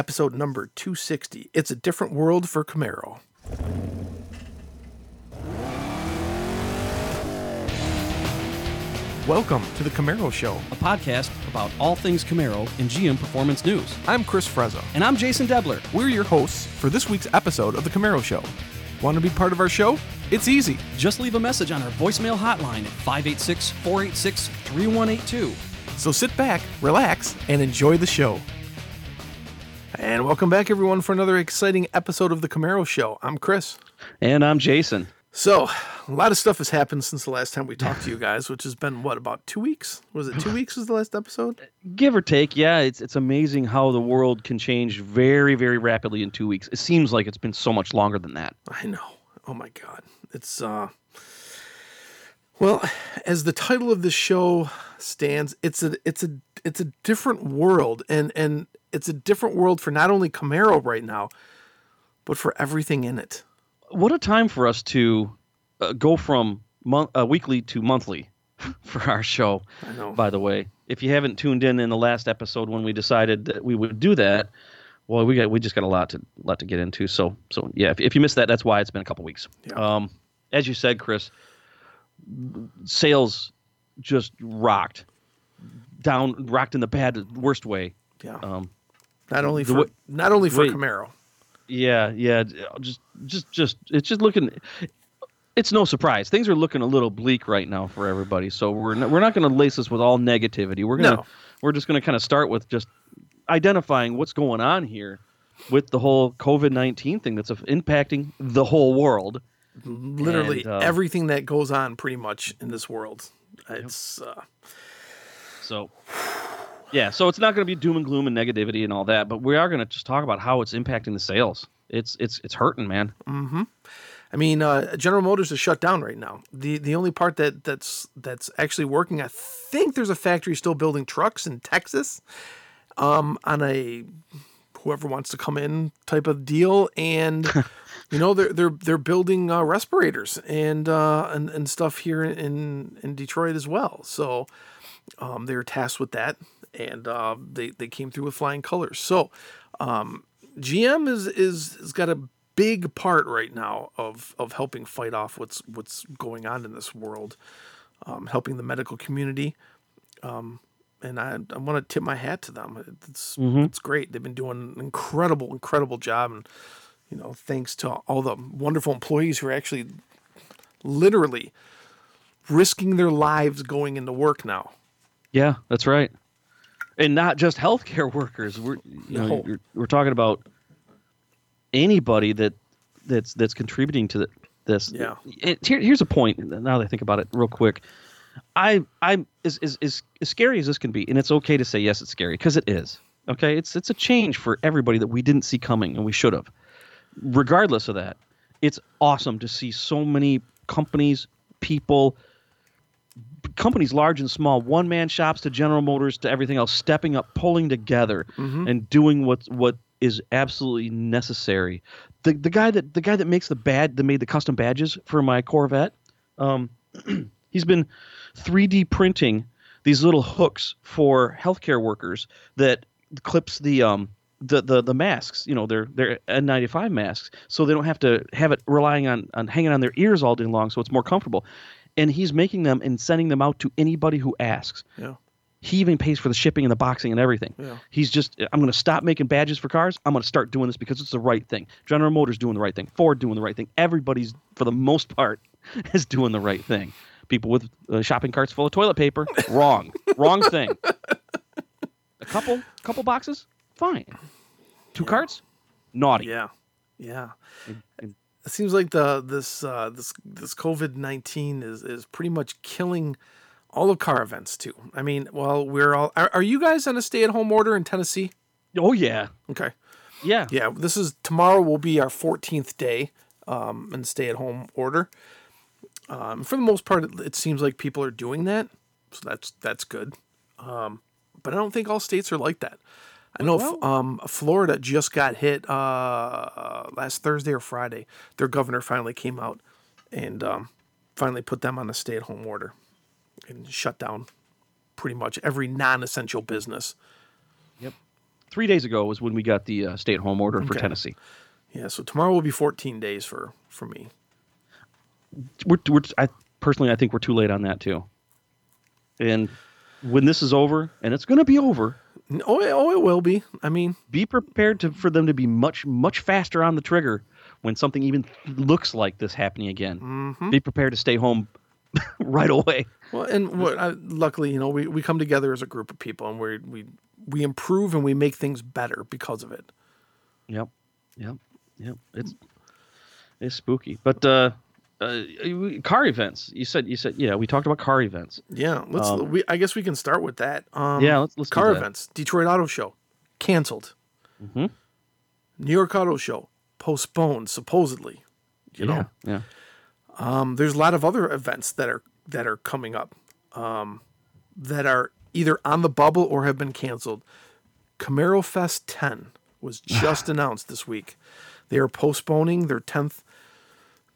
episode number 260. It's a different world for Camaro. Welcome to the Camaro Show. a podcast about all things Camaro and GM Performance News. I'm Chris Frezza. And I'm Jason Debler. We're your hosts for this week's episode of the Camaro Show. Want to be part of our show? It's easy. Just leave a message on our voicemail hotline at 586 486 3182. So sit back, relax, and enjoy the show. And welcome back, everyone, for another exciting episode of the Camaro Show. I'm Chris. And I'm Jason. So, a lot of stuff has happened since the last time we talked to you guys, which has been what about two weeks? Was it two weeks? Was the last episode? give or take yeah it's it's amazing how the world can change very very rapidly in two weeks it seems like it's been so much longer than that I know. Oh my god, it's uh. Well, as the title of the show stands, it's a it's a it's a different world, and and it's a different world for not only Camaro right now, but for everything in it. what a time for us to uh, go from mon- uh, weekly to monthly for our show I know. by the way if you haven't tuned in in the last episode when we decided that we would do that well we got we just got a lot to lot to get into so so yeah if, if you missed that that's why it's been a couple weeks Yeah. um as you said chris sales just rocked down rocked in the bad worst way Yeah. um not only for wa- not only for wait. Camaro. Yeah, yeah. Just, just, just. It's just looking. It's no surprise. Things are looking a little bleak right now for everybody. So we're not, we're not going to lace this with all negativity. We're gonna No. we're just going to kind of start with just identifying what's going on here with the whole COVID nineteen thing that's impacting the whole world. Literally And, uh, everything that goes on, pretty much in this world. It's uh, So. Yeah, so it's not going to be doom and gloom and negativity and all that, but we are going to just talk about how it's impacting the sales. It's it's it's hurting, man. I mean, uh, General Motors is shut down right now. the The only part that that's that's actually working, I think, there's a factory still building trucks in Texas, um, on a whoever wants to come in type of deal, and you know they're they're they're building uh, respirators and uh, and and stuff here in in Detroit as well. So um, they're tasked with that, and uh, they they came through with flying colors. So um, GM is is has got a big part right now of of helping fight off what's what's going on in this world, um, helping the medical community. Um, and I, I want to tip my hat to them. It's it's great. They've been doing an incredible, incredible job, and you know, thanks to all the wonderful employees who are actually literally risking their lives going into work now. Yeah, that's right. And not just healthcare workers. We're you know No. you're, we're talking about anybody that that's that's contributing to the, this. Yeah. It, here, here's a point. Now that I think about it, real quick, I I as as as, as scary as this can be, and it's okay to say yes, it's scary because it is. Okay, it's it's a change for everybody that we didn't see coming, and we should have. Regardless of that, it's awesome to see so many companies, people, companies large and small, one man shops to General Motors to everything else, stepping up, pulling together, and doing what what is absolutely necessary. The the guy that the guy that makes the bad that made the custom badges for my Corvette, um, he's been 3D printing these little hooks for healthcare workers that clips the um the, the the masks, you know, their their N95 masks, so they don't have to have it relying on on hanging on their ears all day long, so it's more comfortable. And he's making them and sending them out to anybody who asks. Yeah. He even pays for the shipping and the boxing and everything. Yeah. He's just, I'm going to stop making badges for cars. I'm going to start doing this because it's the right thing. General Motors doing the right thing. Ford doing the right thing. Everybody's, for the most part, is doing the right thing. People with uh, shopping carts full of toilet paper, wrong, wrong thing. A couple, couple boxes, fine. Two carts, naughty. Yeah, yeah. and- It seems like the this uh, this this COVID nineteen is is pretty much killing all of car events too. I mean, well, we're all. Are, are you guys on a stay at home order in Tennessee? Oh yeah, Okay. yeah. Yeah, this is tomorrow will be our 14th day um, in stay at home order. Um, for the most part, it, it seems like people are doing that, so that's that's good. Um, but I don't think all states are like that. I know f- um, Florida just got hit uh, last Thursday or Friday. Their governor finally came out and um, finally put them on a stay at home order and shut down pretty much every non essential business. Yep. three days ago was when we got the uh, stay-at-home order for Okay. Tennessee. Yeah, so tomorrow will be 14 days for for me. We're, we're I personally I think we're too late on that too. And when this is over, and it's going to be over, Oh, it- oh, it will be. I mean, be prepared to for them to be much much faster on the trigger when something even looks like this happening again. Mm-hmm. Be prepared to stay home right away. well, and what, I, luckily, you know, we, we come together as a group of people and we we we improve and we make things better because of it. Yep, yep, yep. It's it's spooky, but uh, uh, car events. You said you said yeah. We talked about car events. Yeah, let's. Um, we I guess we can start with that. Um, Yeah, let's- let's car events. Detroit Auto Show canceled. Mhm. New York Auto Show postponed supposedly. You know, yeah, Um, there's a lot of other events that are that are coming up um, that are either on the bubble or have been canceled. Camaro Fest 10 was just announced this week. They are postponing their 10th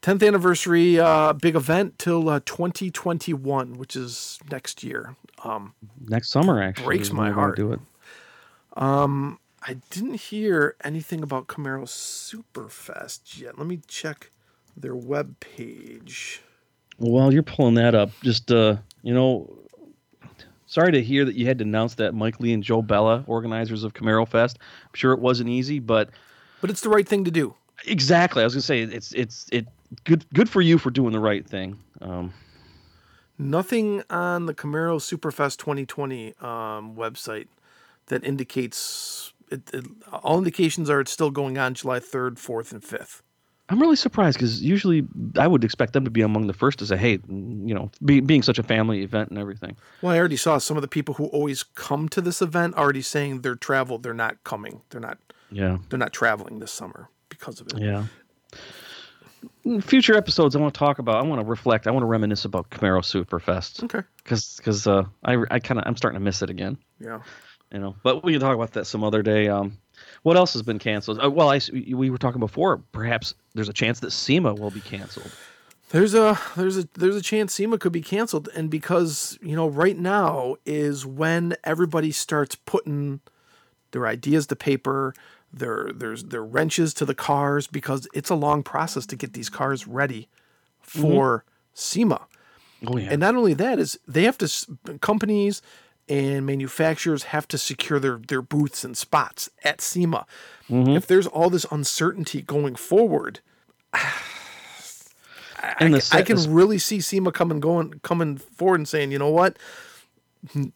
10th anniversary uh, big event till uh, 2021, which is next year. Um, next summer actually Breaks my heart. Do it. I didn't hear anything about Camaro Superfest yet. Let me check their web page. Well, you're pulling that up. Just uh, you know, sorry to hear that you had to announce that Mike Lee and Joe Bella, organizers of Camaro Fest. I'm sure it wasn't easy, but But it's the right thing to do. exactly. I was gonna say it's it's it good good for you for doing the right thing. Um, Nothing on the Camaro Superfest 2020 um, website that indicates it, it, all indications are it's still going on July 3rd, 4th, and 5th. I'm really surprised because usually I would expect them to be among the first to say, "Hey, you know, be, being such a family event and everything." Well, I already saw some of the people who always come to this event already saying they're travel, they're not coming, they're not, Yeah, they're not traveling this summer because of it. yeah. Future episodes, I want to talk about. I want to reflect. I want to reminisce about Camaro Superfest Okay. because because uh, I I kind of I'm starting to miss it again. Yeah. You know, but we can talk about that some other day. Um, what else has been canceled? Uh, well, I we were talking before. Perhaps there's a chance that SEMA will be canceled. There's a there's a there's a chance SEMA could be canceled, and because you know right now is when everybody starts putting their ideas to paper, their there's their wrenches to the cars because it's a long process to get these cars ready mm-hmm. for SEMA. Oh yeah. And not only that is they have to companies and manufacturers have to secure their their booths and spots at SEMA. Mm-hmm. If there's all this uncertainty going forward, and the I can really see SEMA coming going coming forward and saying, you know what,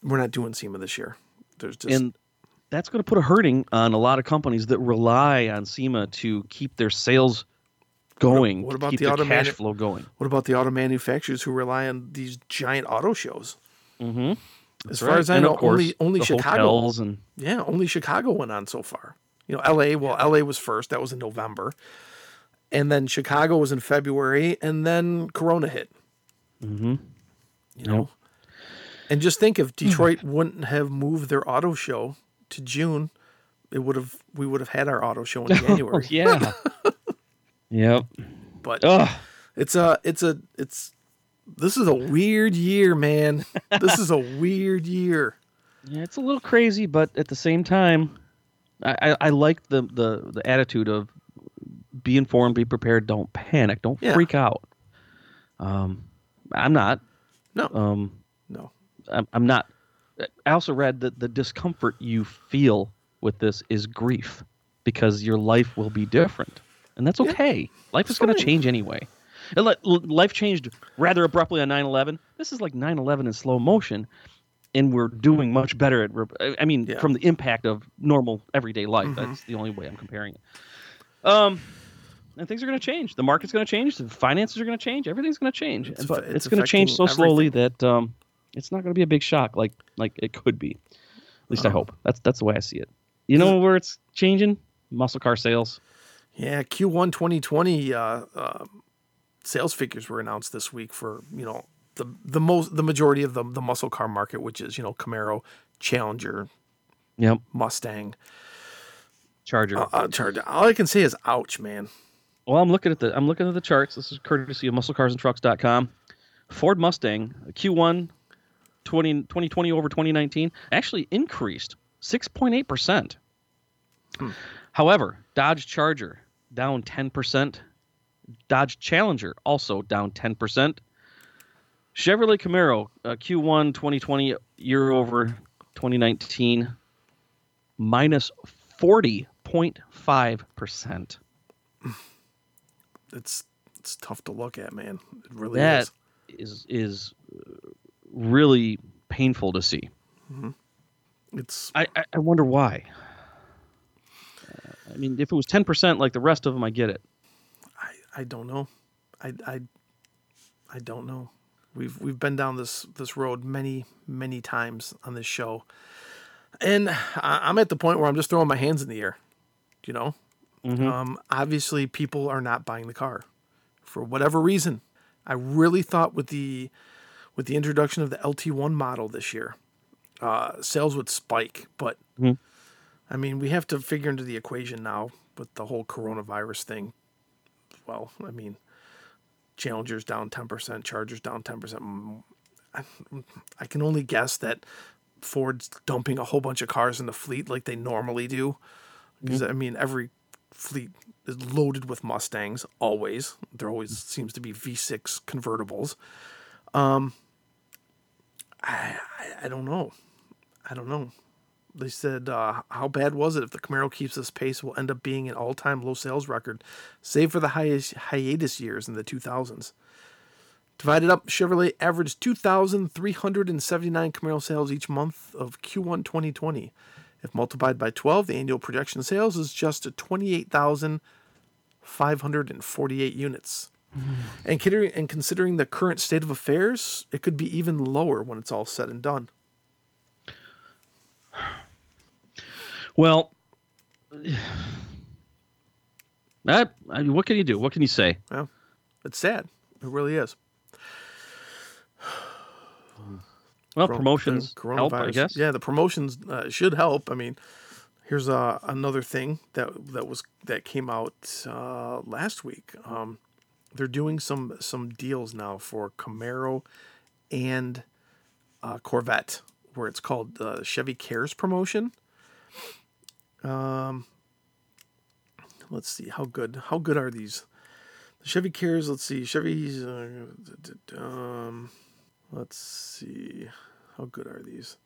we're not doing SEMA this year. There's just and that's going to put a hurting on a lot of companies that rely on SEMA to keep their sales going. what about keep the auto cash flow going? what about the auto manufacturers who rely on these giant auto shows? Mm-hmm. As far as I and know, course, only only Chicago. and Yeah, only Chicago went on so far. You know, LA, well, LA was first. That was in November. And then Chicago was in February. And then Corona hit. mm-hmm. You know? And just think if Detroit wouldn't have moved their auto show to June, it would have we would have had our auto show in January. yeah. yep. But Ugh. it's a it's a it's this is a weird year, man. this is a weird year. Yeah, it's a little crazy, but at the same time, I, I, I like the, the the attitude of be informed, be prepared, don't panic, don't Yeah. freak out. Um, I'm not. No, Um, no. I'm, I'm not. I also read that the discomfort you feel with this is grief because your life will be different, and that's Yeah, okay. life is going to change anyway. And li- l- Life changed rather abruptly on 9/11. This is like 9/11 in slow motion, and we're doing much better at. I mean, Yeah. from the impact of normal everyday life. Mm-hmm. That's the only way I'm comparing it. Um, and things are going to change. The market's going to change. The finances are going to change. Everything's going to change. It's but it's, it's going to change so slowly that um, it's not going to be a big shock like like it could be. At least I Uh-huh. hope. That's that's the way I see it. You know where it's changing? Muscle car sales. Yeah, Q1 2020 uh, uh, sales figures were announced this week for you know the the most the majority of the the muscle car market, which is you know Camaro, Challenger, Yep. Mustang, Charger. uh, uh, Charger. All I can say is, ouch, man. Well, I'm looking at the I'm looking at the charts. This is courtesy of musclecarsandtrucks.com. Ford Mustang Q1 20, 2020 over 2019 actually increased 6.8%. However, Dodge Charger down 10%. Dodge Challenger also down 10%. Chevrolet Camaro uh, Q1 2020 year over 2019 minus 40.5%. It's it's tough to look at, man. It really That is. is is really painful to see. It's I, I, I wonder why. Uh, I mean, if it was 10% like the rest of them, I get it. I, I don't know. I, I I don't know. We've we've been down this this road many many times on this show, and I, I'm at the point where I'm just throwing my hands in the air. You know, um, obviously people are not buying the car for whatever reason. I really thought with the with the introduction of the LT1 model this year, uh, sales would spike, but I mean we have to figure into the equation now with the whole coronavirus thing well, I mean, Challenger's down 10%, Charger's down 10%. Mm, I, I can only guess that Ford's dumping a whole bunch of cars in the fleet like they normally do. Because, I mean, every fleet is loaded with Mustangs, always. There always seems to be V6 convertibles. Um, I, I, I don't know. I don't know. They said, uh, how bad was it if the Camaro keeps this pace? Will end up being an all-time low sales record, save for the highest hiatus years in the 2000s. Divided up, Chevrolet averaged 2,379 Camaro sales each month of Q1 2020. If multiplied by 12, the annual projection sales is just 28,548 units. And, considering, and considering the current state of affairs, it could be even lower when it's all said and done. Well, that I mean, what can you do? What can you say? Well, it's sad. It really is. Well, promotions help, I guess. Yeah, the promotions uh, should help. I mean, here's uh, another thing that that was that came out uh, last week. Um, they're doing some some deals now for Camaro and uh, Corvette, where it's called uh, Chevy Cares promotion. Um, let's see how good how good are these. The Chevy Cares. Let's see Chevy's. Uh, um, let's see how good are these.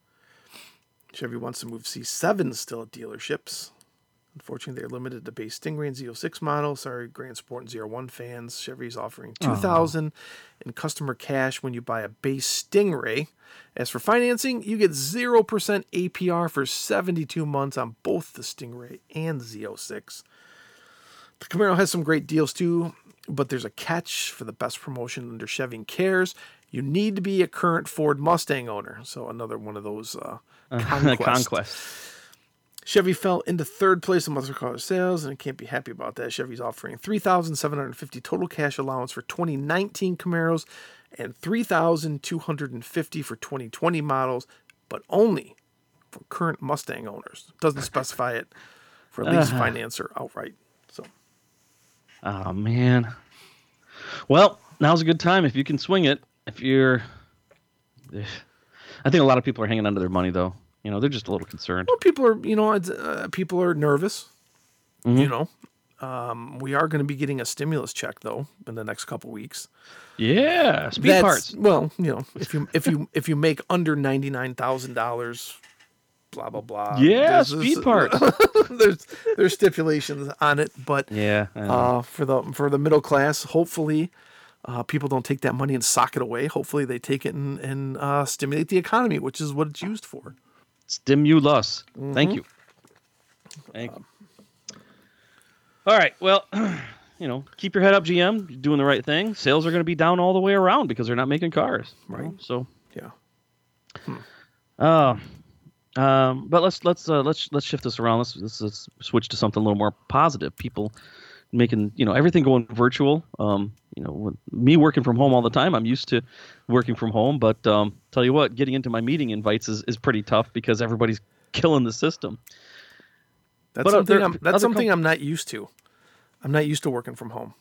Chevy wants to move C7 still at dealerships. Unfortunately, they're limited to base Stingray and Z06 model. Sorry, Grand Sport and Z01 fans. Chevy's offering 2000 in customer cash when you buy a base Stingray. As for financing, you get 0% APR for 72 months on both the Stingray and Z06. The Camaro has some great deals too, but there's a catch for the best promotion under Chevy Cares. You need to be a current Ford Mustang owner. So another one of those uh, conquest. Conquest. Chevy fell into third place in muscle car sales, and I can't be happy about that. Chevy's offering 3750 total cash allowance for 2019 Camaros and 3250 for 2020 models, but only for current Mustang owners. Doesn't specify it for lease uh-huh. finance or outright. So Oh man. Well, now's a good time if you can swing it. If you're, I think a lot of people are hanging onto their money though. You know, they're just a little concerned. well, people are, you know, uh, people are nervous. You know, um, we are going to be getting a stimulus check though in the next couple weeks. Yeah, speed That's- parts. Well, you know, if you if you if you make under ninety nine thousand dollars, blah blah blah. Yeah, speed parts. there's there's stipulations on it, but yeah. Uh, for the for the middle class, hopefully, uh, people don't take that money and sock it away. Hopefully, they take it and and uh, stimulate the economy, which is what it's used for. Stimulus. Thank you. Thank you. All right. Well, you know, keep your head up, GM. You're doing the right thing. Sales are going to be down all the way around because they're not making cars. you Right. know, So, Yeah. uh, um, but let's let's uh, let's let's shift this around. Let's, let's let's switch to something a little more positive. People making you know everything going virtual. Um, you know, me working from home all the time, I'm used to working from home. But um, tell you what, getting into my meeting invites is, is pretty tough because everybody's killing the system. That's But, something there- I'm that's something com- I'm not used to. I'm not used to working from home.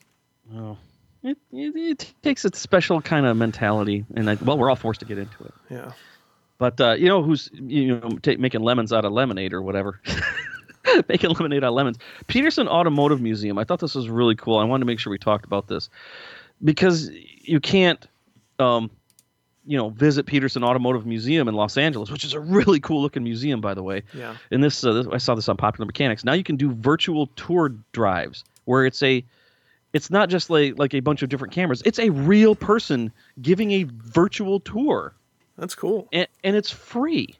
Oh, it, it, it takes a special kind of mentality, and I, well, we're all forced to get into it. Yeah. But uh, you know who's you know making lemons out of lemonade or whatever? making lemonade out of lemons. Petersen Automotive Museum. I thought this was really cool. I wanted to make sure we talked about this because you can't, um, you know, visit Petersen Automotive Museum in Los Angeles, which is a really cool looking museum, by the way. Yeah. And this, uh, this I saw this on Popular Mechanics. Now you can do virtual tour drives where it's a it's not just like like a bunch of different cameras. It's a real person giving a virtual tour, That's cool. and, and it's free.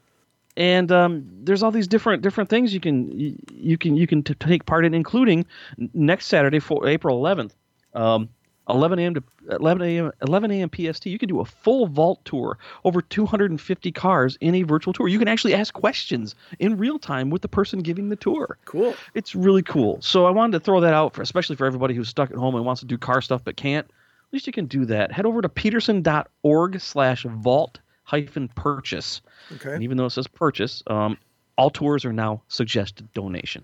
And um, there's all these different different things you can you, can you can t- take part in, including next Saturday, for April 11th, um, 11 a.m. to 11 a.m. 11 a.m. PST. You can do a full vault tour over 250 cars in a virtual tour. You can actually ask questions in real time with the person giving the tour. Cool. It's really cool. So I wanted to throw that out for especially for everybody who's stuck at home and wants to do car stuff but can't. At least you can do that. Head over to petersen.org slash vault hyphen purchase. Okay. And even though it says purchase, um, all tours are now suggested donation.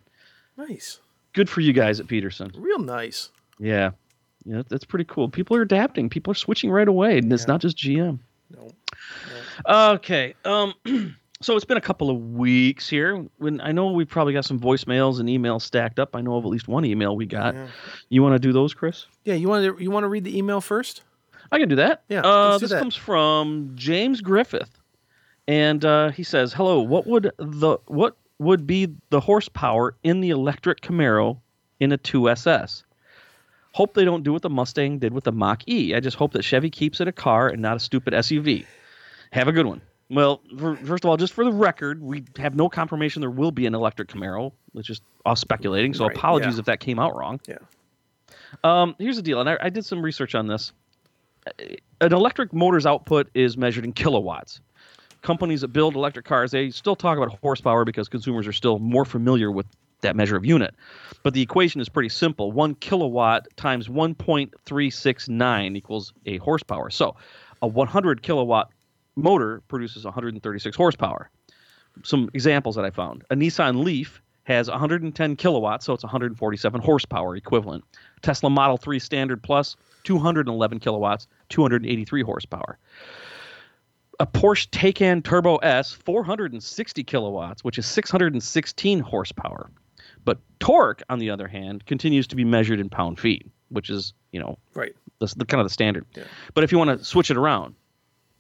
Nice. Good for you guys at Petersen. Real nice. Yeah. Yeah, that's pretty cool. People are adapting. People are switching right away, and it's not just GM. No. Okay. Um, so it's been a couple of weeks here. When I know we've probably got some voicemails and emails stacked up. I know of at least one email we got. Yeah. You want to do those, Chris? Yeah. You want to you want to read the email first? I can do that. Yeah, Uh, do this that. comes from James Griffith, and uh, he says, "Hello. What would the what would be the horsepower in the electric Camaro in a 2SS? Hope they don't do what the Mustang did with the Mach E. I just hope that Chevy keeps it a car and not a stupid SUV. Have a good one." Well, for, first of all, just for the record, we have no confirmation there will be an electric Camaro. It's just us speculating. So Right, apologies yeah. if that came out wrong. Yeah. Um, here's the deal, and I, I did some research on this. An electric motor's output is measured in kilowatts. Companies that build electric cars, they still talk about horsepower because consumers are still more familiar with that measure of unit. But the equation is pretty simple. One kilowatt times 1.369 equals a horsepower. So a 100 kilowatt motor produces 136 horsepower some examples that I found. A Nissan Leaf has 110 kilowatts, so it's 147 horsepower equivalent. Tesla Model 3 Standard Plus, 211 kilowatts, 283 horsepower. A Porsche Taycan Turbo S, 460 kilowatts, which is 616 horsepower. But torque, on the other hand, continues to be measured in pound feet, which is, you know, Right. the, the kind of the standard. Yeah. But if you want to switch it around,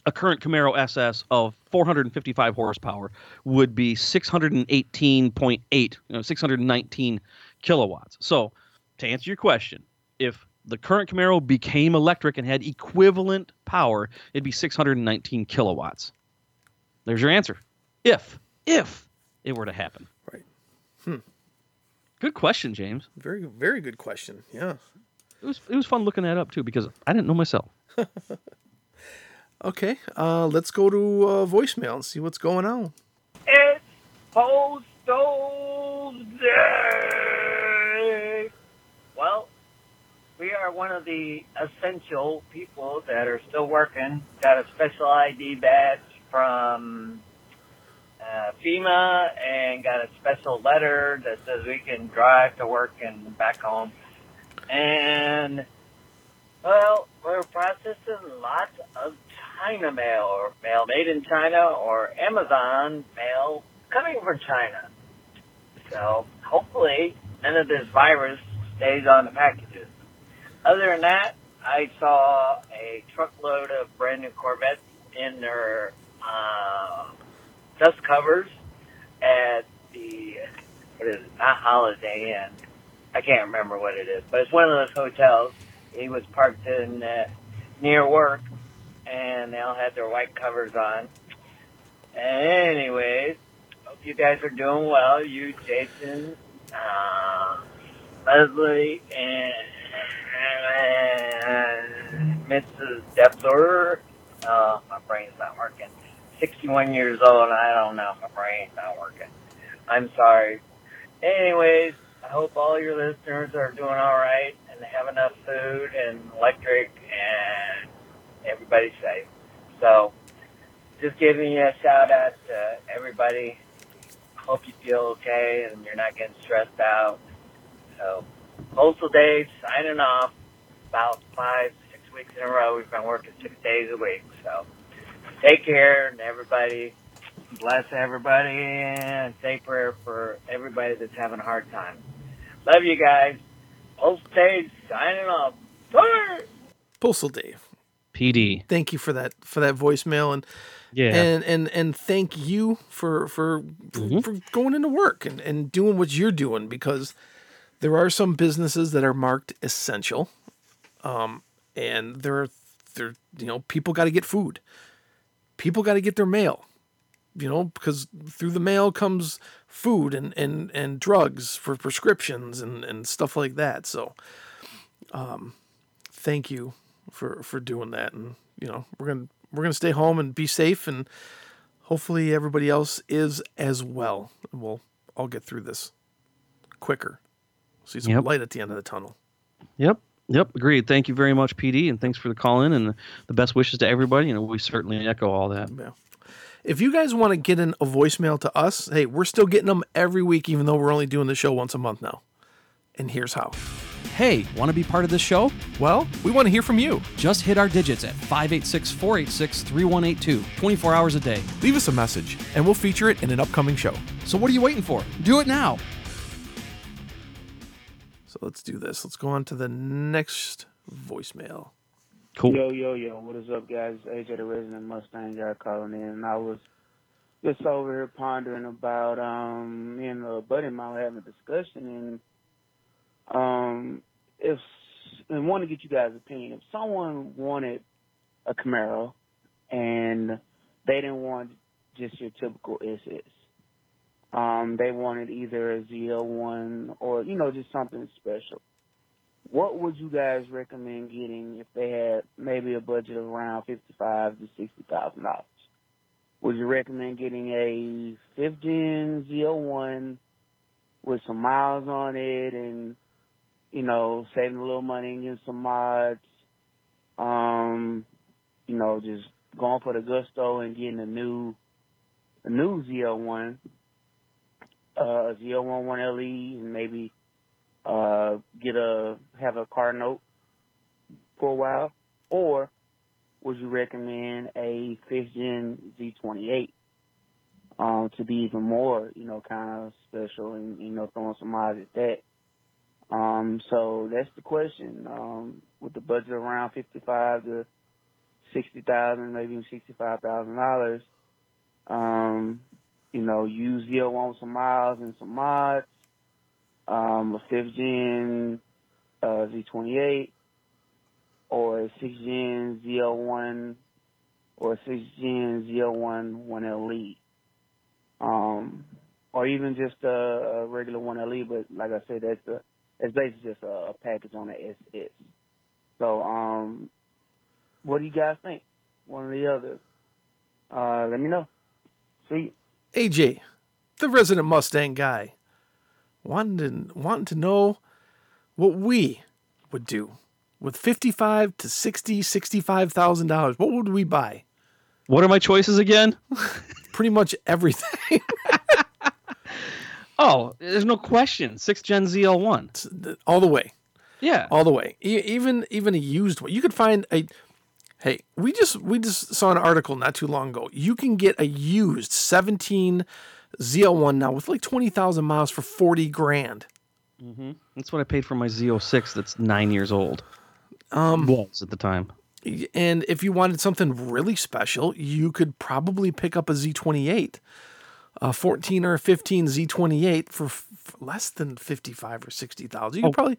a current Camaro SS of 455 horsepower would be 618.8, you know, 619 kilowatts. So, to answer your question, if the current Camaro became electric and had equivalent power, it'd be 619 kilowatts. There's your answer. If, if it were to happen. Right. Hmm. Good question, James. Very very good question. Yeah. It was it was fun looking that up too because I didn't know myself. Okay. Uh, let's go to uh, voicemail and see what's going on. It's Postal Dave. Well, we are one of the essential people that are still working. Got a special ID badge from uh, FEMA and got a special letter that says we can drive to work and back home. And well, we're processing lots of China mail or mail made in China or Amazon mail coming from China. So hopefully none of this virus stays on the packages. Other than that, I saw a truckload of brand new Corvettes in their uh, dust covers at the what is it? Not Holiday Inn. I can't remember what it is, but it's one of those hotels. He was parked in uh, near work, and they all had their white covers on. Anyways, hope you guys are doing well. You, Jason, uh, Leslie, and, and Mrs. Depler. Uh, my brain's not working. 61 years old, I don't know. My brain's not working. I'm sorry. Anyways, I hope all your listeners are doing all right and have enough food and electric and everybody's safe. So, just giving you a shout out to everybody. Hope you feel okay and you're not getting stressed out. So, Postal Dave signing off. About five, six weeks in a row, we've been working six days a week. So, take care and everybody bless everybody and say prayer for everybody that's having a hard time. Love you guys. Postage signing off. Bye. Postal Dave. PD. Thank you for that for that voicemail and Yeah. and and and thank you for for Mhm. for going into work and and doing what you're doing because there are some businesses that are marked essential um and there are there you know people got to get food. People got to get their mail you know because through the mail comes food and and and drugs for prescriptions and and stuff like that. So um thank you for for doing that. And you know we're gonna we're gonna stay home and be safe and hopefully everybody else is as well. We'll all get through this quicker see some Yep. light at the end of the tunnel Yep. Yep. Agreed. Thank you very much, PD, and thanks for the call in and the best wishes to everybody. And we certainly echo all that. yeah if you guys want to get in a voicemail to us hey we're still getting them every week even though we're only doing the show once a month now and here's how Hey, want to be part of this show? well we want to hear from you Just hit our digits at 586 486 3182, 24 hours a day. leave us a message and we'll feature it in an upcoming show So what are you waiting for? Do it now. So let's do this let's go on to the next voicemail Cool. Yo, yo, yo, what is up, guys? AJ the Resident Mustang guy calling in. And I was just over here pondering about, um, me and a buddy of mine were having a discussion, and, um, if, and want to get you guys' opinion. If someone wanted a Camaro and they didn't want just your typical SS, um, they wanted either a ZL1 or, you know, just something special what would you guys recommend getting if they had maybe a budget of around fifty-five to sixty thousand dollars? Would you recommend getting a fifth gen ZL1 with some miles on it and you know saving a little money and getting some mods? Um, you know, just going for the gusto and getting a new a new ZL1, uh, a ZL1 1LE, and maybe uh, get a have a car note for a while, or would you recommend a fifth gen Z28 um, to be even more, you know, kind of special and you know throwing some odds at that? Um, so that's the question. Um, with the budget around fifty-five to sixty thousand, maybe sixty-five thousand dollars, um, you know, use ZL1 with some miles and some mods um, a fifth gen uh, Z28 or a sixth gen ZL1 or a sixth gen ZL1 1LE. Um, or even just a, a regular 1LE, but like I said, that's a, it's basically just a, a package on the SS. So, um, what do you guys think? One or the other? Uh, let me know. See you. AJ, the resident Mustang guy, wanting to, wanting to know what we would do with fifty-five to sixty, sixty-five thousand dollars. What would we buy? What are my choices again? Pretty much everything. Oh, there's no question. 6 gen ZL1. all the way, Yeah. all the way. E- even even a used one, you could find a. Hey, we just we just saw an article not too long ago. You can get a used seventeen ZL1 now with like twenty thousand miles for forty grand. hmm That's what I paid for my Z06 that's nine years old. Um, Was at the time. And if you wanted something really special, you could probably pick up a Z28, a 14 or a 15 Z28 for, f- less than 55 or 60,000. You could Oh. probably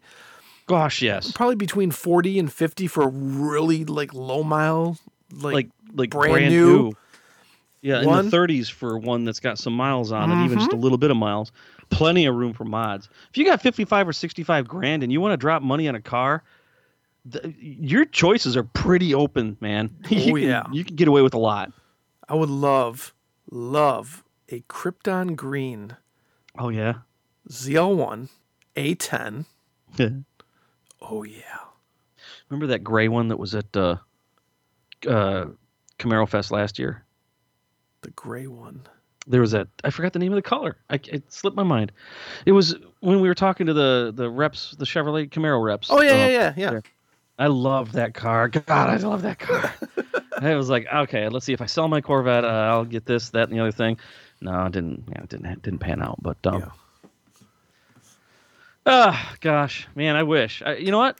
Gosh, yes. probably between 40 and 50 for a really like low mile like, Like like brand brand, new new. Yeah, one. in the 30s for one that's got some miles on it, even just a mm-hmm. little bit of miles. Plenty of room for mods. If you got 55 or 65 grand and you want to drop money on a car, th- your choices are pretty open, man. You Oh, can- yeah. you can get away with a lot. I would love love a Krypton green Oh yeah. ZL1 A10. Oh yeah. Remember that gray one that was at uh, uh, Camaro Fest last year? The gray one. There was that I forgot the name of the color. I, it slipped my mind. It was when we were talking to the the reps, the Chevrolet Camaro reps. Oh yeah, uh, yeah, yeah, yeah. there. I love that car. God, I love that car. I was like, okay, let's see if I sell my Corvette, uh, I'll get this, that, and the other thing. No, it didn't. Yeah, it didn't. It didn't pan out. But um, Yeah. Ah, gosh, man, I wish. I, you know what?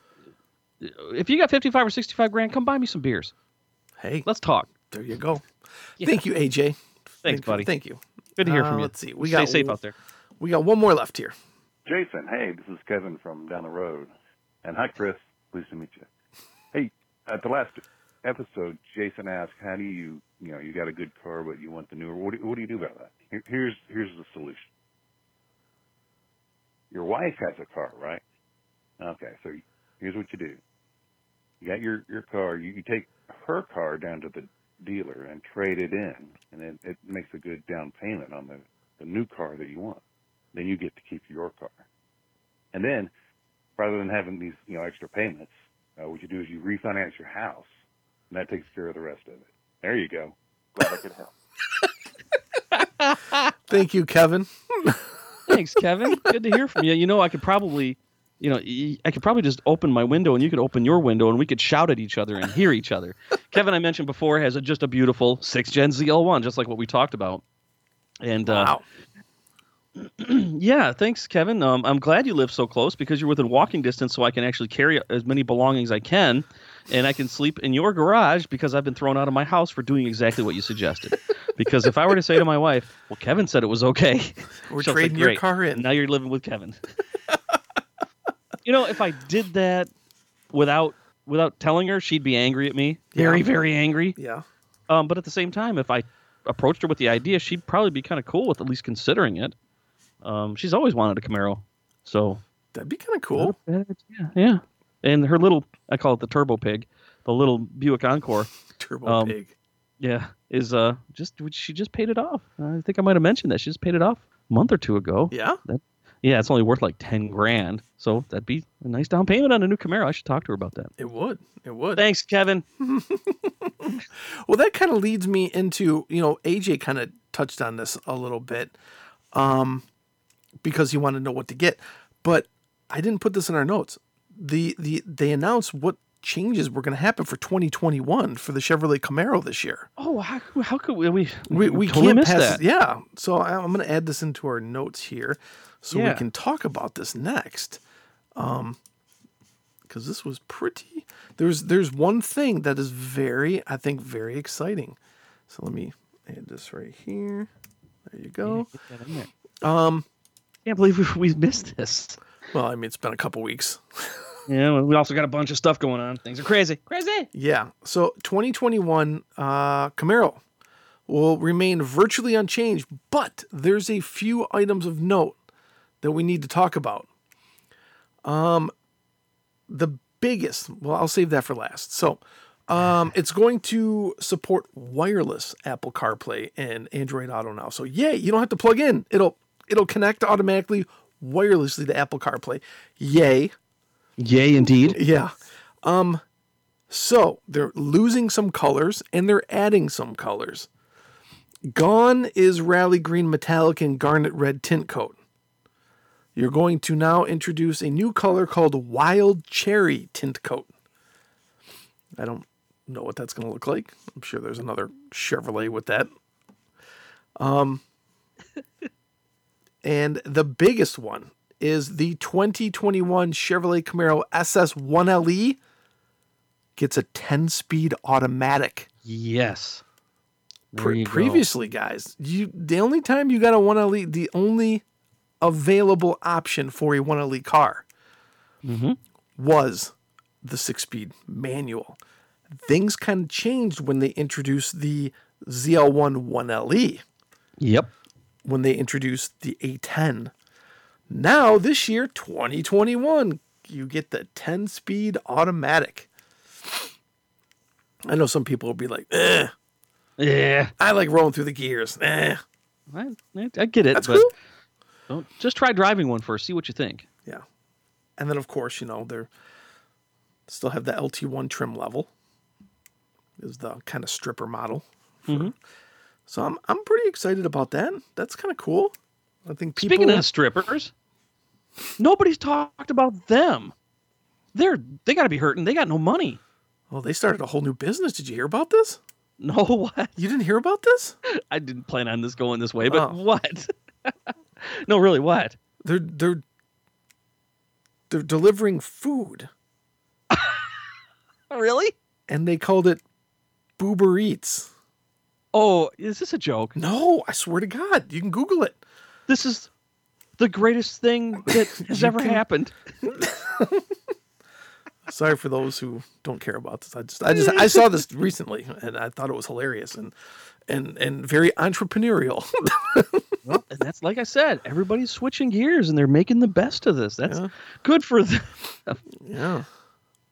If you got fifty-five or sixty-five grand, come buy me some beers. Hey, Let's talk. there you go. Thank you, AJ. Thanks, Thank- buddy. Thank you. Good to hear Uh, from you. let's see. We Stay got safe out there. We got one more left here. Jason, hey, this is Kevin from down the road. And hi, Chris. Pleased to meet you. Hey, at the last episode, Jason asked, how do you, you know, you got a good car, but you want the newer. What do, what do you do about that? Here, here's, here's the solution. Your wife has a car, right? Okay, so here's what you do. You got your, your car, you, you take her car down to the dealer and trade it in, and it, it makes a good down payment on the, the new car that you want then you get to keep your car. And then, rather than having these, you know, extra payments, uh, what you do is you refinance your house, and that takes care of the rest of it. There you go. Glad I could help. Thank you, Kevin. Thanks, Kevin. Good to hear from you. You know, I could probably, you know, I could probably just open my window and you could open your window and we could shout at each other and hear each other. Kevin, I mentioned before, has a, just a beautiful six gen ZL1, just like what we talked about. And uh, Wow. yeah, thanks, Kevin. Um, I'm glad you live so close because you're within walking distance, so I can actually carry as many belongings I can, and I can sleep in your garage because I've been thrown out of my house for doing exactly what you suggested. because if I were to say to my wife, "Well, Kevin said it was okay," We're say, trading your car in." Now you're living with Kevin. you know, if I did that without without telling her, she'd be angry at me, very, Yeah. very angry. Yeah. Um, but at the same time, if I approached her with the idea, she'd probably be kind of cool with at least considering it. Um, she's always wanted a Camaro, so That'd be kind of cool. yeah, yeah. And her little, I call it the Turbo Pig, the little Buick Encore, Turbo Um, Pig. yeah, is uh just she just paid it off. I think I might have mentioned that she just paid it off a month or two ago. Yeah. Yeah, it's only worth like ten grand, so that'd be a nice down payment on a new Camaro. I should talk to her about that. It would. It would. Thanks, Kevin. Well, that kind of leads me into, you know, AJ kind of touched on this a little bit um, because he wanted to know what to get. But I didn't put this in our notes. The the They announced what changes were going to happen for 2021 for the Chevrolet Camaro this year. Oh, how, how could we we We, we totally can't pass that? Yeah. So I, I'm going to add this into our notes here so we can talk about this next. Um, because this was pretty. There's there's one thing that is very I think very exciting. So let me add this right here. There you go. Um, can't believe we, we missed this. Well, I mean it's been a couple weeks. Yeah, we also got a bunch of stuff going on. Things are crazy, crazy. Yeah. So 2021 uh, Camaro will remain virtually unchanged, but there's a few items of note that we need to talk about. Um, the biggest, well, I'll save that for last. So, um, it's going to support wireless Apple CarPlay and Android Auto now. So, yay! You don't have to plug in. It'll it'll connect automatically wirelessly to Apple CarPlay. Yay! Yay, indeed. Yeah. Um so they're losing some colors and they're adding some colors. Gone is rally green metallic and garnet red tint coat. You're going to now introduce a new color called wild cherry tint coat. I don't know what that's going to look like. I'm sure there's another Chevrolet with that. Um and the biggest one is the 2021 Chevrolet Camaro SS1LE E gets a 10 speed automatic. Yes. Pre- you go. previously, guys, you the only time you got a 1LE, the only available option for a 1LE car Mhm. was the six speed manual. Things kind of changed when they introduced the ZL1 1LE Yep. When they introduced the A10. Now, this year, 2021, you get the 10 speed automatic. I know some people will be like, eh, Yeah. I like rolling through the gears. Eh. I, I, get it. That's but cool. Don't, just try driving one first. See what you think. Yeah. And then, of course, you know, they're still have the LT1 trim level, is the kind of stripper model. for- So I'm, I'm pretty excited about that. That's kind of cool. I think people. Speaking of strippers, nobody's talked about them. they're they got to be hurting. They got no money. Well, they started a whole new business. Did you hear about this? No, what? You didn't hear about this? I didn't plan on this going this way, but Oh. what? no, really, what? They're they're they're delivering food, Really? and they called it Boober Eats. Oh, is this a joke? No, I swear to God, you can Google it. This is the greatest thing that has ever happened. Sorry for those who don't care about this. I just I just I saw this recently, and I thought it was hilarious and and and very entrepreneurial. Well, and that's like I said, everybody's switching gears and they're making the best of this. That's Yeah. good for them. yeah.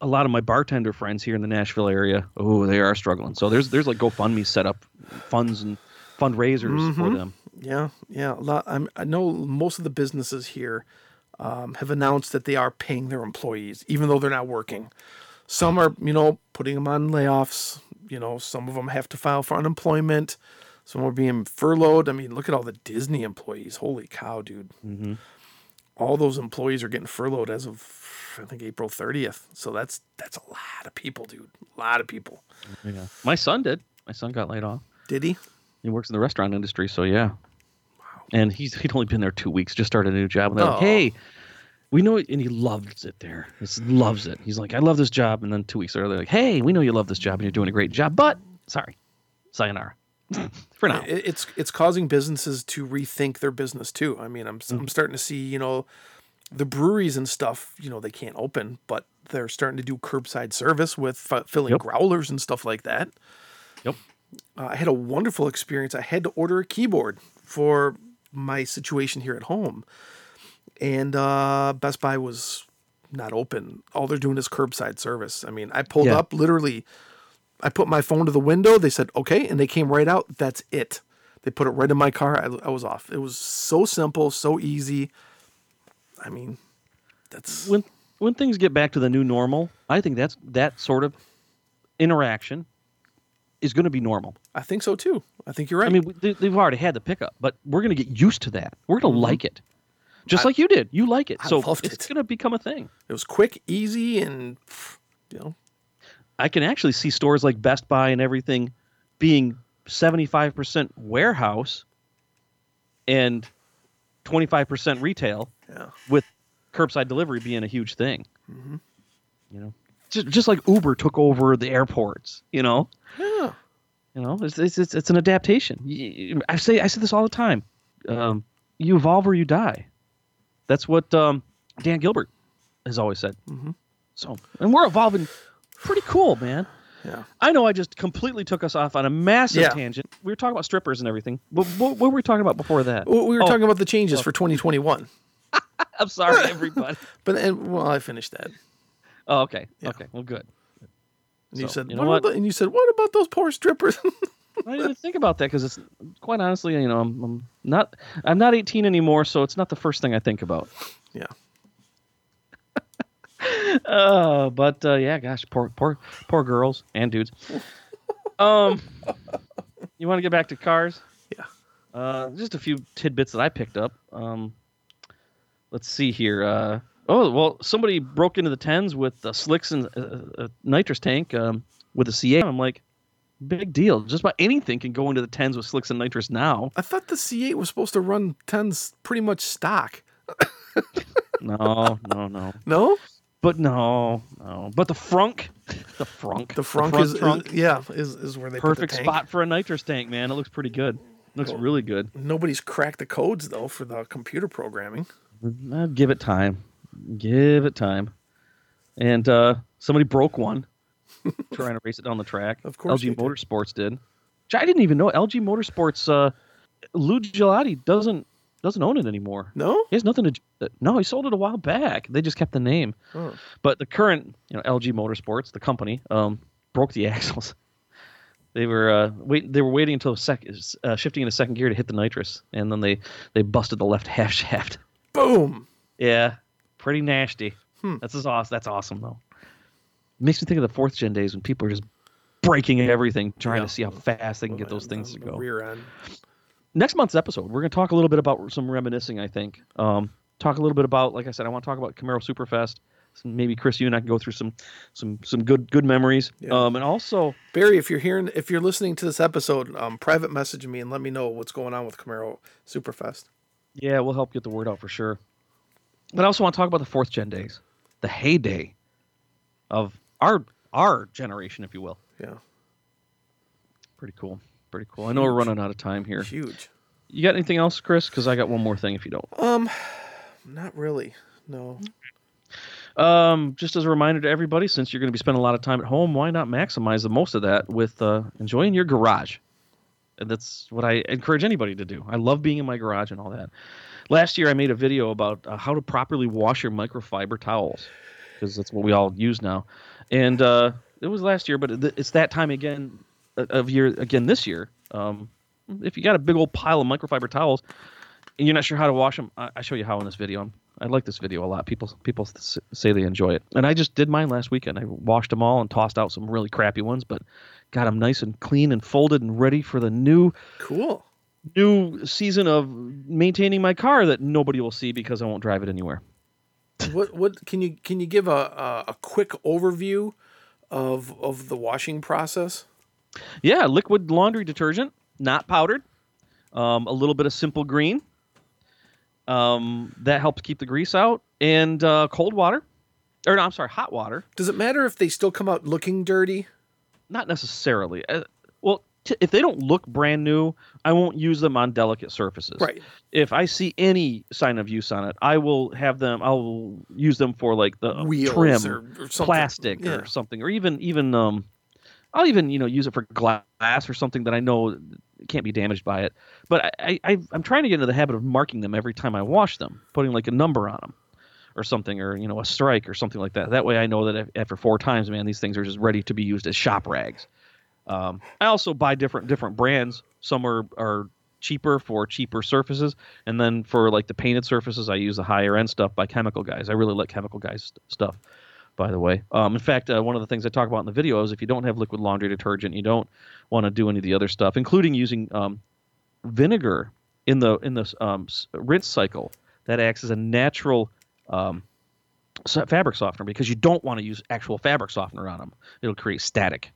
A lot of my bartender friends here in the Nashville area, oh, they are struggling. So there's there's like GoFundMe set up funds and fundraisers for Mhm. them. Yeah, yeah. A lot. I'm, I know most of the businesses here um, have announced that they are paying their employees, even though they're not working. Some are, you know, putting them on layoffs. You know, some of them have to file for unemployment. Some are being furloughed. I mean, look at all the Disney employees. Holy cow, dude! Mm-hmm. All those employees are getting furloughed as of, I think, April 30th. So that's that's a lot of people, dude. A lot of people. Yeah. My son did. My son got laid off. Did he? He works in the restaurant industry, so yeah. Wow. And he's he'd only been there two weeks, just started a new job. And they're like, Oh. hey, we know, it, and he loves it there. He loves it. He's like, I love this job. And then two weeks later, they're like, hey, we know you love this job and you're doing a great job, but sorry, sayonara. For now. It's it's causing businesses to rethink their business too. I mean, I'm I'm starting to see you know the breweries and stuff. You know, they can't open, but they're starting to do curbside service with f- filling Yep. growlers and stuff like that. Yep. Uh, I had a wonderful experience. I had to order a keyboard for my situation here at home, and uh, Best Buy was not open. All they're doing is curbside service. I mean, I pulled Yeah. up literally. I put my phone to the window. They said okay, and they came right out. That's it. They put it right in my car. I, I was off. It was so simple, so easy. I mean, that's when when things get back to the new normal, I think that's that sort of interaction is going to be normal. I think so too. I think you're right. I mean, they, they've already had the pickup, but we're going to get used to that. We're going to like it, just like you did. You like it, Mm-hmm. I so it's it. going to become a thing. it was quick, easy, and you know, I can actually see stores like Best Buy and everything being seventy five percent warehouse and twenty five percent retail, yeah. with curbside delivery being a huge thing. Mm-hmm. You know, just just like Uber took over the airports. You know. Yeah. You know, it's it's it's, it's an adaptation. I say I say this all the time. Um, you evolve or you die. That's what um, Dan Gilbert has always said. Mhm. So, and we're evolving pretty cool, man. Yeah. I know I just completely took us off on a massive Yeah. tangent. We were talking about strippers and everything. What, what, what were we talking about before that? We were Oh, talking about the changes oh. for 2021. I'm sorry, everybody. But and well, I finished that. Oh, okay. Yeah. Okay. Well, good. And you said, you know what, what? About the, and you said, what about those poor strippers? I didn't even think about that because it's quite honestly, you know, I'm, I'm not I'm not 18 anymore, so it's not the first thing I think about. yeah. Uh, but uh, yeah, gosh, poor poor poor girls and dudes. Um, you want to get back to cars? Yeah. Uh, just a few tidbits that I picked up. Um, let's see here. Uh, oh well, somebody broke into the tens with uh, slicks and uh, a nitrous tank um, with a C8. I'm like, big deal. Just about anything can go into the tens with slicks and nitrous now. I thought the C8 was supposed to run 10s pretty much stock. No, no, no. No? But no, no. But the frunk, the frunk, The frunk, front is, is- trunk. yeah, is, is where they perfect put the tank. spot for a nitrous tank, man. It looks pretty good. looks really good. Nobody's cracked the codes though for the computer programming. Uh, give it time. Give it time. And uh, somebody broke one trying to race it down the track. Of course LG did. Motorsports did. Which I didn't even know LG Motorsports. Uh, Lou Gigliotti doesn't doesn't own it anymore. No? He has nothing to. do No, he sold it a while back. They just kept the name. Oh. But the current, you know, LG Motorsports, the company, um, broke the axles. They were uh, wait. They were waiting until sec- uh, shifting into second gear to hit the nitrous, and then they they busted the left half shaft. Boom. Yeah, pretty nasty. Hmm. That's awesome. That's awesome though. Makes me think of the fourth gen days when people are just breaking everything, trying Yeah. to see how fast they can get those things to go Rear end. Next month's episode, we're going to talk a little bit about some reminiscing. I think. Um, talk a little bit about, like I said, I want to talk about Camaro Superfest, maybe Chris, you and I can go through some some some good good memories. Yeah. Um, and also, Barry, if you're hearing, if you're listening to this episode, um, private message me and let me know what's going on with Camaro Superfest. yeah, we'll help get the word out for sure. But I also want to talk about the fourth gen days, the heyday of our our generation, if you will. Yeah, Pretty cool. Pretty cool. I know we're running out of time here. huge. You got anything else, Chris? Because I got one more thing. If you don't. Um, not really. No. Um, just as a reminder to everybody, since you're going to be spending a lot of time at home, why not maximize the most of that with uh, enjoying your garage? And that's what I encourage anybody to do. I love being in my garage and all that. Last year, I made a video about uh, how to properly wash your microfiber towels because that's what we all use now. And uh, it was last year, but it's that time again of year again this year. Um, if you got a big old pile of microfiber towels and you're not sure how to wash them, I, I show you how in this video. I like this video a lot. People people s- say they enjoy it, and I just did mine last weekend. I washed them all and tossed out some really crappy ones, but got them nice and clean and folded and ready for the new Cool. new season of maintaining my car that nobody will see because I won't drive it anywhere. What what can you can you give a a, a quick overview of of the washing process? Yeah, liquid laundry detergent, not powdered. Um, a little bit of simple green. Um, that helps keep the grease out, and uh, cold water, or no, I'm sorry, hot water. Does it matter if they still come out looking dirty? Not necessarily. Uh, well, t- if they don't look brand new, I won't use them on delicate surfaces. Right. If I see any sign of use on it, I will have them. I'll use them for like the Wheels trim, or, or plastic Yeah. or something, or even even um, I'll even you know use it for glass or something that I know can't be damaged by it. But I, I I'm trying to get into the habit of marking them every time I wash them, putting like a number on them or something, or you know a strike or something like that. That way I know that after four times, man, these things are just ready to be used as shop rags. Um, I also buy different different brands. Some are are cheaper for cheaper surfaces, and then for like the painted surfaces, I use the higher end stuff by Chemical Guys. I really like Chemical Guys st- stuff. By the way, um, in fact, uh, one of the things I talk about in the video is if you don't have liquid laundry detergent, you don't want to do any of the other stuff, including using um, vinegar in the in the um, rinse cycle. That acts as a natural um, fabric softener because you don't want to use actual fabric softener on them. It'll create static.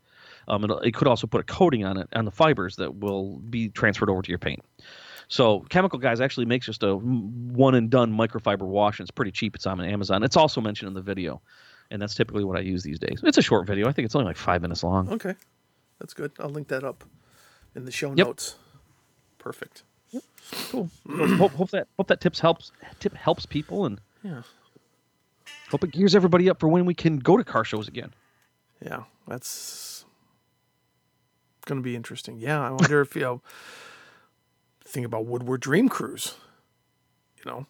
Um, it could also put a coating on it on the fibers that will be transferred over to your paint. So Chemical Guys actually makes just a one and done microfiber wash, and it's pretty cheap. It's on Amazon. It's also mentioned in the video, and that's typically what I use these days. It's a short video. I think it's only like five minutes long. Okay, that's good. I'll link that up in the show Yep. notes. Perfect. Cool. hope, hope that hope that tips helps tip helps people, and Yeah. hope it gears everybody up for when we can go to car shows again. Yeah, that's going to be interesting. Yeah, I wonder if you know. Think about Woodward Dream Cruise. You know,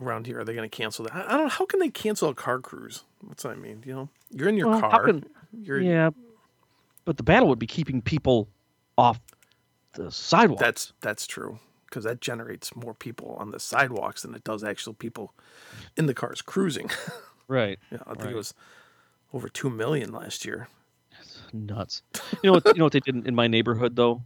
around here, are they going to cancel that? I I don't. How can they cancel a car cruise? What's that mean? You know, you're in your Well, car. can- you're, Yeah, but the battle would be keeping people off the sidewalk. That's that's true because that generates more people on the sidewalks than it does actual people in the cars cruising. right. yeah, I think Right. it was over two million last year. That's nuts. You know what? You know what they did in my neighborhood though.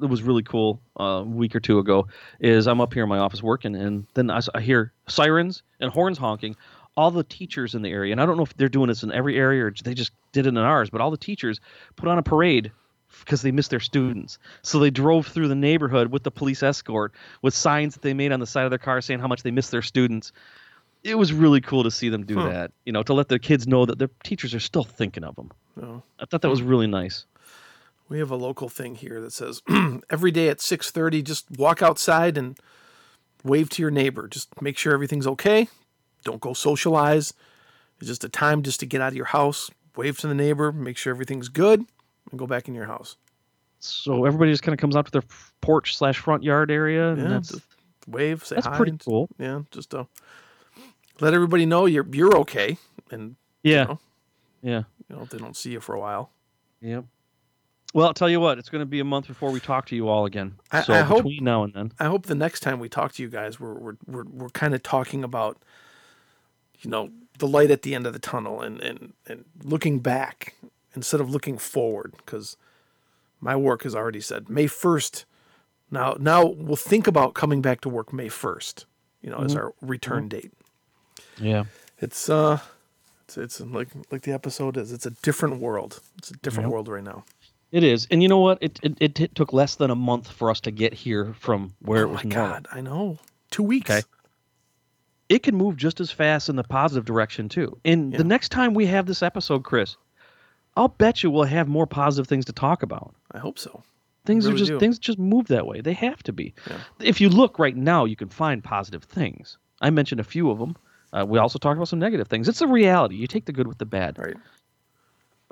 It was really cool. Uh, a week or two ago, is I'm up here in my office working, and then I hear sirens and horns honking. All the teachers in the area, and I don't know if they're doing this in every area or they just did it in ours, but all the teachers put on a parade because they missed their students. So they drove through the neighborhood with the police escort with signs that they made on the side of their car saying how much they missed their students. It was really cool to see them do Huh. that. You know, to let the kids know that their teachers are still thinking of them. No. I thought that was really nice. We have a local thing here that says every day at six thirty, just walk outside and wave to your neighbor. Just make sure everything's okay. Don't go socialize. It's just a time just to get out of your house, wave to the neighbor, make sure everything's good, and go back in your house. So everybody just kind of comes out to their porch slash front yard area, and Yeah, that's wave, say that's hi. pretty cool. Yeah, just to let everybody know you're you're okay, and Yeah, know. yeah, you know they don't see you for a while. yep. Well, I'll tell you what, it's going to be a month before we talk to you all again. I- so I hope- between now and then, I hope the next time we talk to you guys, we're we're we're, we're kind of talking about, you know, the light at the end of the tunnel and and and looking back instead of looking forward. Because my work has already said May first. Now now we'll think about coming back to work May first. You know, as our return date. yeah, It's uh, It's, it's like like the episode is. It's a different world. It's a different Yep. world right now. It is, and you know what? It, it it t- took less than a month for us to get here from where oh it was my normal. god, I know. Two weeks. Okay. It can move just as fast in the positive direction too. And Yeah. the next time we have this episode, Chris, I'll bet you we'll have more positive things to talk about. I hope so. Things Really are just do. things just move that way. They have to be. Yeah. If you look right now, you can find positive things. I mentioned a few of them. Uh, we also talked about some negative things. It's a reality. You take the good with the bad. Right.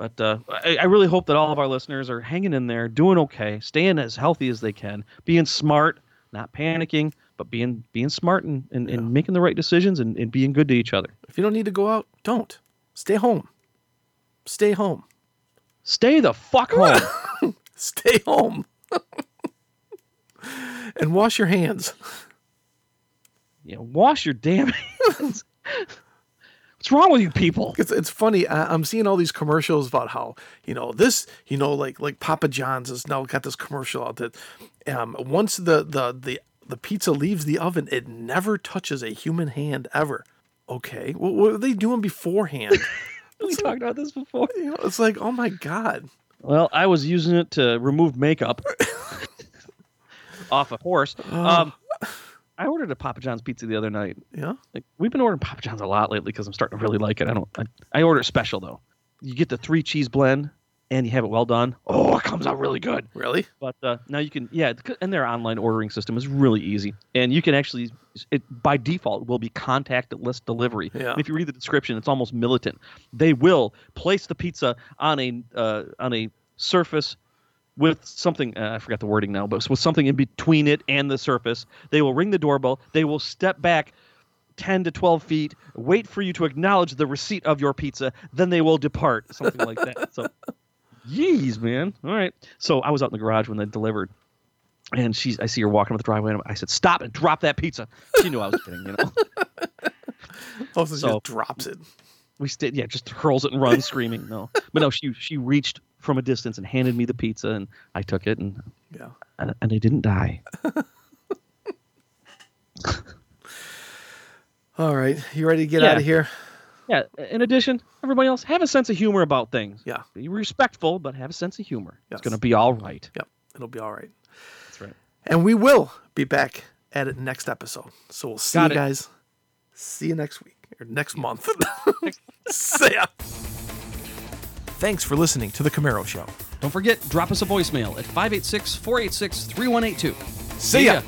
But uh, I, I really hope that all of our listeners are hanging in there, doing okay, staying as healthy as they can, being smart, not panicking, but being being smart and, and, and making the right decisions and, and being good to each other. If you don't need to go out, don't. Stay home. Stay home. Stay the fuck home. Stay home. and wash your hands. yeah, wash your damn hands. What's wrong with you people? It's it's funny. I, I'm seeing all these commercials about how you know this. You know, like like Papa John's has now got this commercial out that um, once the the the the pizza leaves the oven, it never touches a human hand ever. Okay, well, what are they doing beforehand? We talked about this before. you know, it's like, oh my god. Well, I was using it to remove makeup off a horse. Um, I ordered a Papa John's pizza the other night. Yeah. Like we've been ordering Papa John's a lot lately because I'm starting to really like it. I don't. I, I order special though. You get the three cheese blend and you have it well done. Oh, it comes out really good. Really? But uh, now you can, yeah, and their online ordering system is really easy, and you can actually, it by default will be contactless delivery. Yeah. And if you read the description, it's almost militant. They will place the pizza on a uh, on a surface with something uh, I forgot the wording now, but with something in between it and the surface. They will ring the doorbell. They will step back. 10 to 12 feet, wait for you to acknowledge the receipt of your pizza, then they will depart. Something like that. So Yeez, man. All right. So I was out in the garage when they delivered, and she's. I see her walking up the driveway, and I said, "Stop and drop that pizza." She knew I was kidding. You know. Oh, so, she So- just drops it. We stayed. Yeah, just hurls it and runs screaming. No, but no. She she reached from a distance and handed me the pizza, and I took it, and Yeah. and, and I didn't die. All right. You ready to get Yeah. out of here? Yeah. In addition, everybody else have a sense of humor about things. Yeah. Be respectful, but have a sense of humor. Yes. It's gonna be all right. Yep. It'll be all right. That's right. And we will be back at it next episode. So we'll see Got you it. guys. See you next week or next month. see ya. Thanks for listening to The Camaro Show. Don't forget, drop us a voicemail at 586 486 3182. See ya.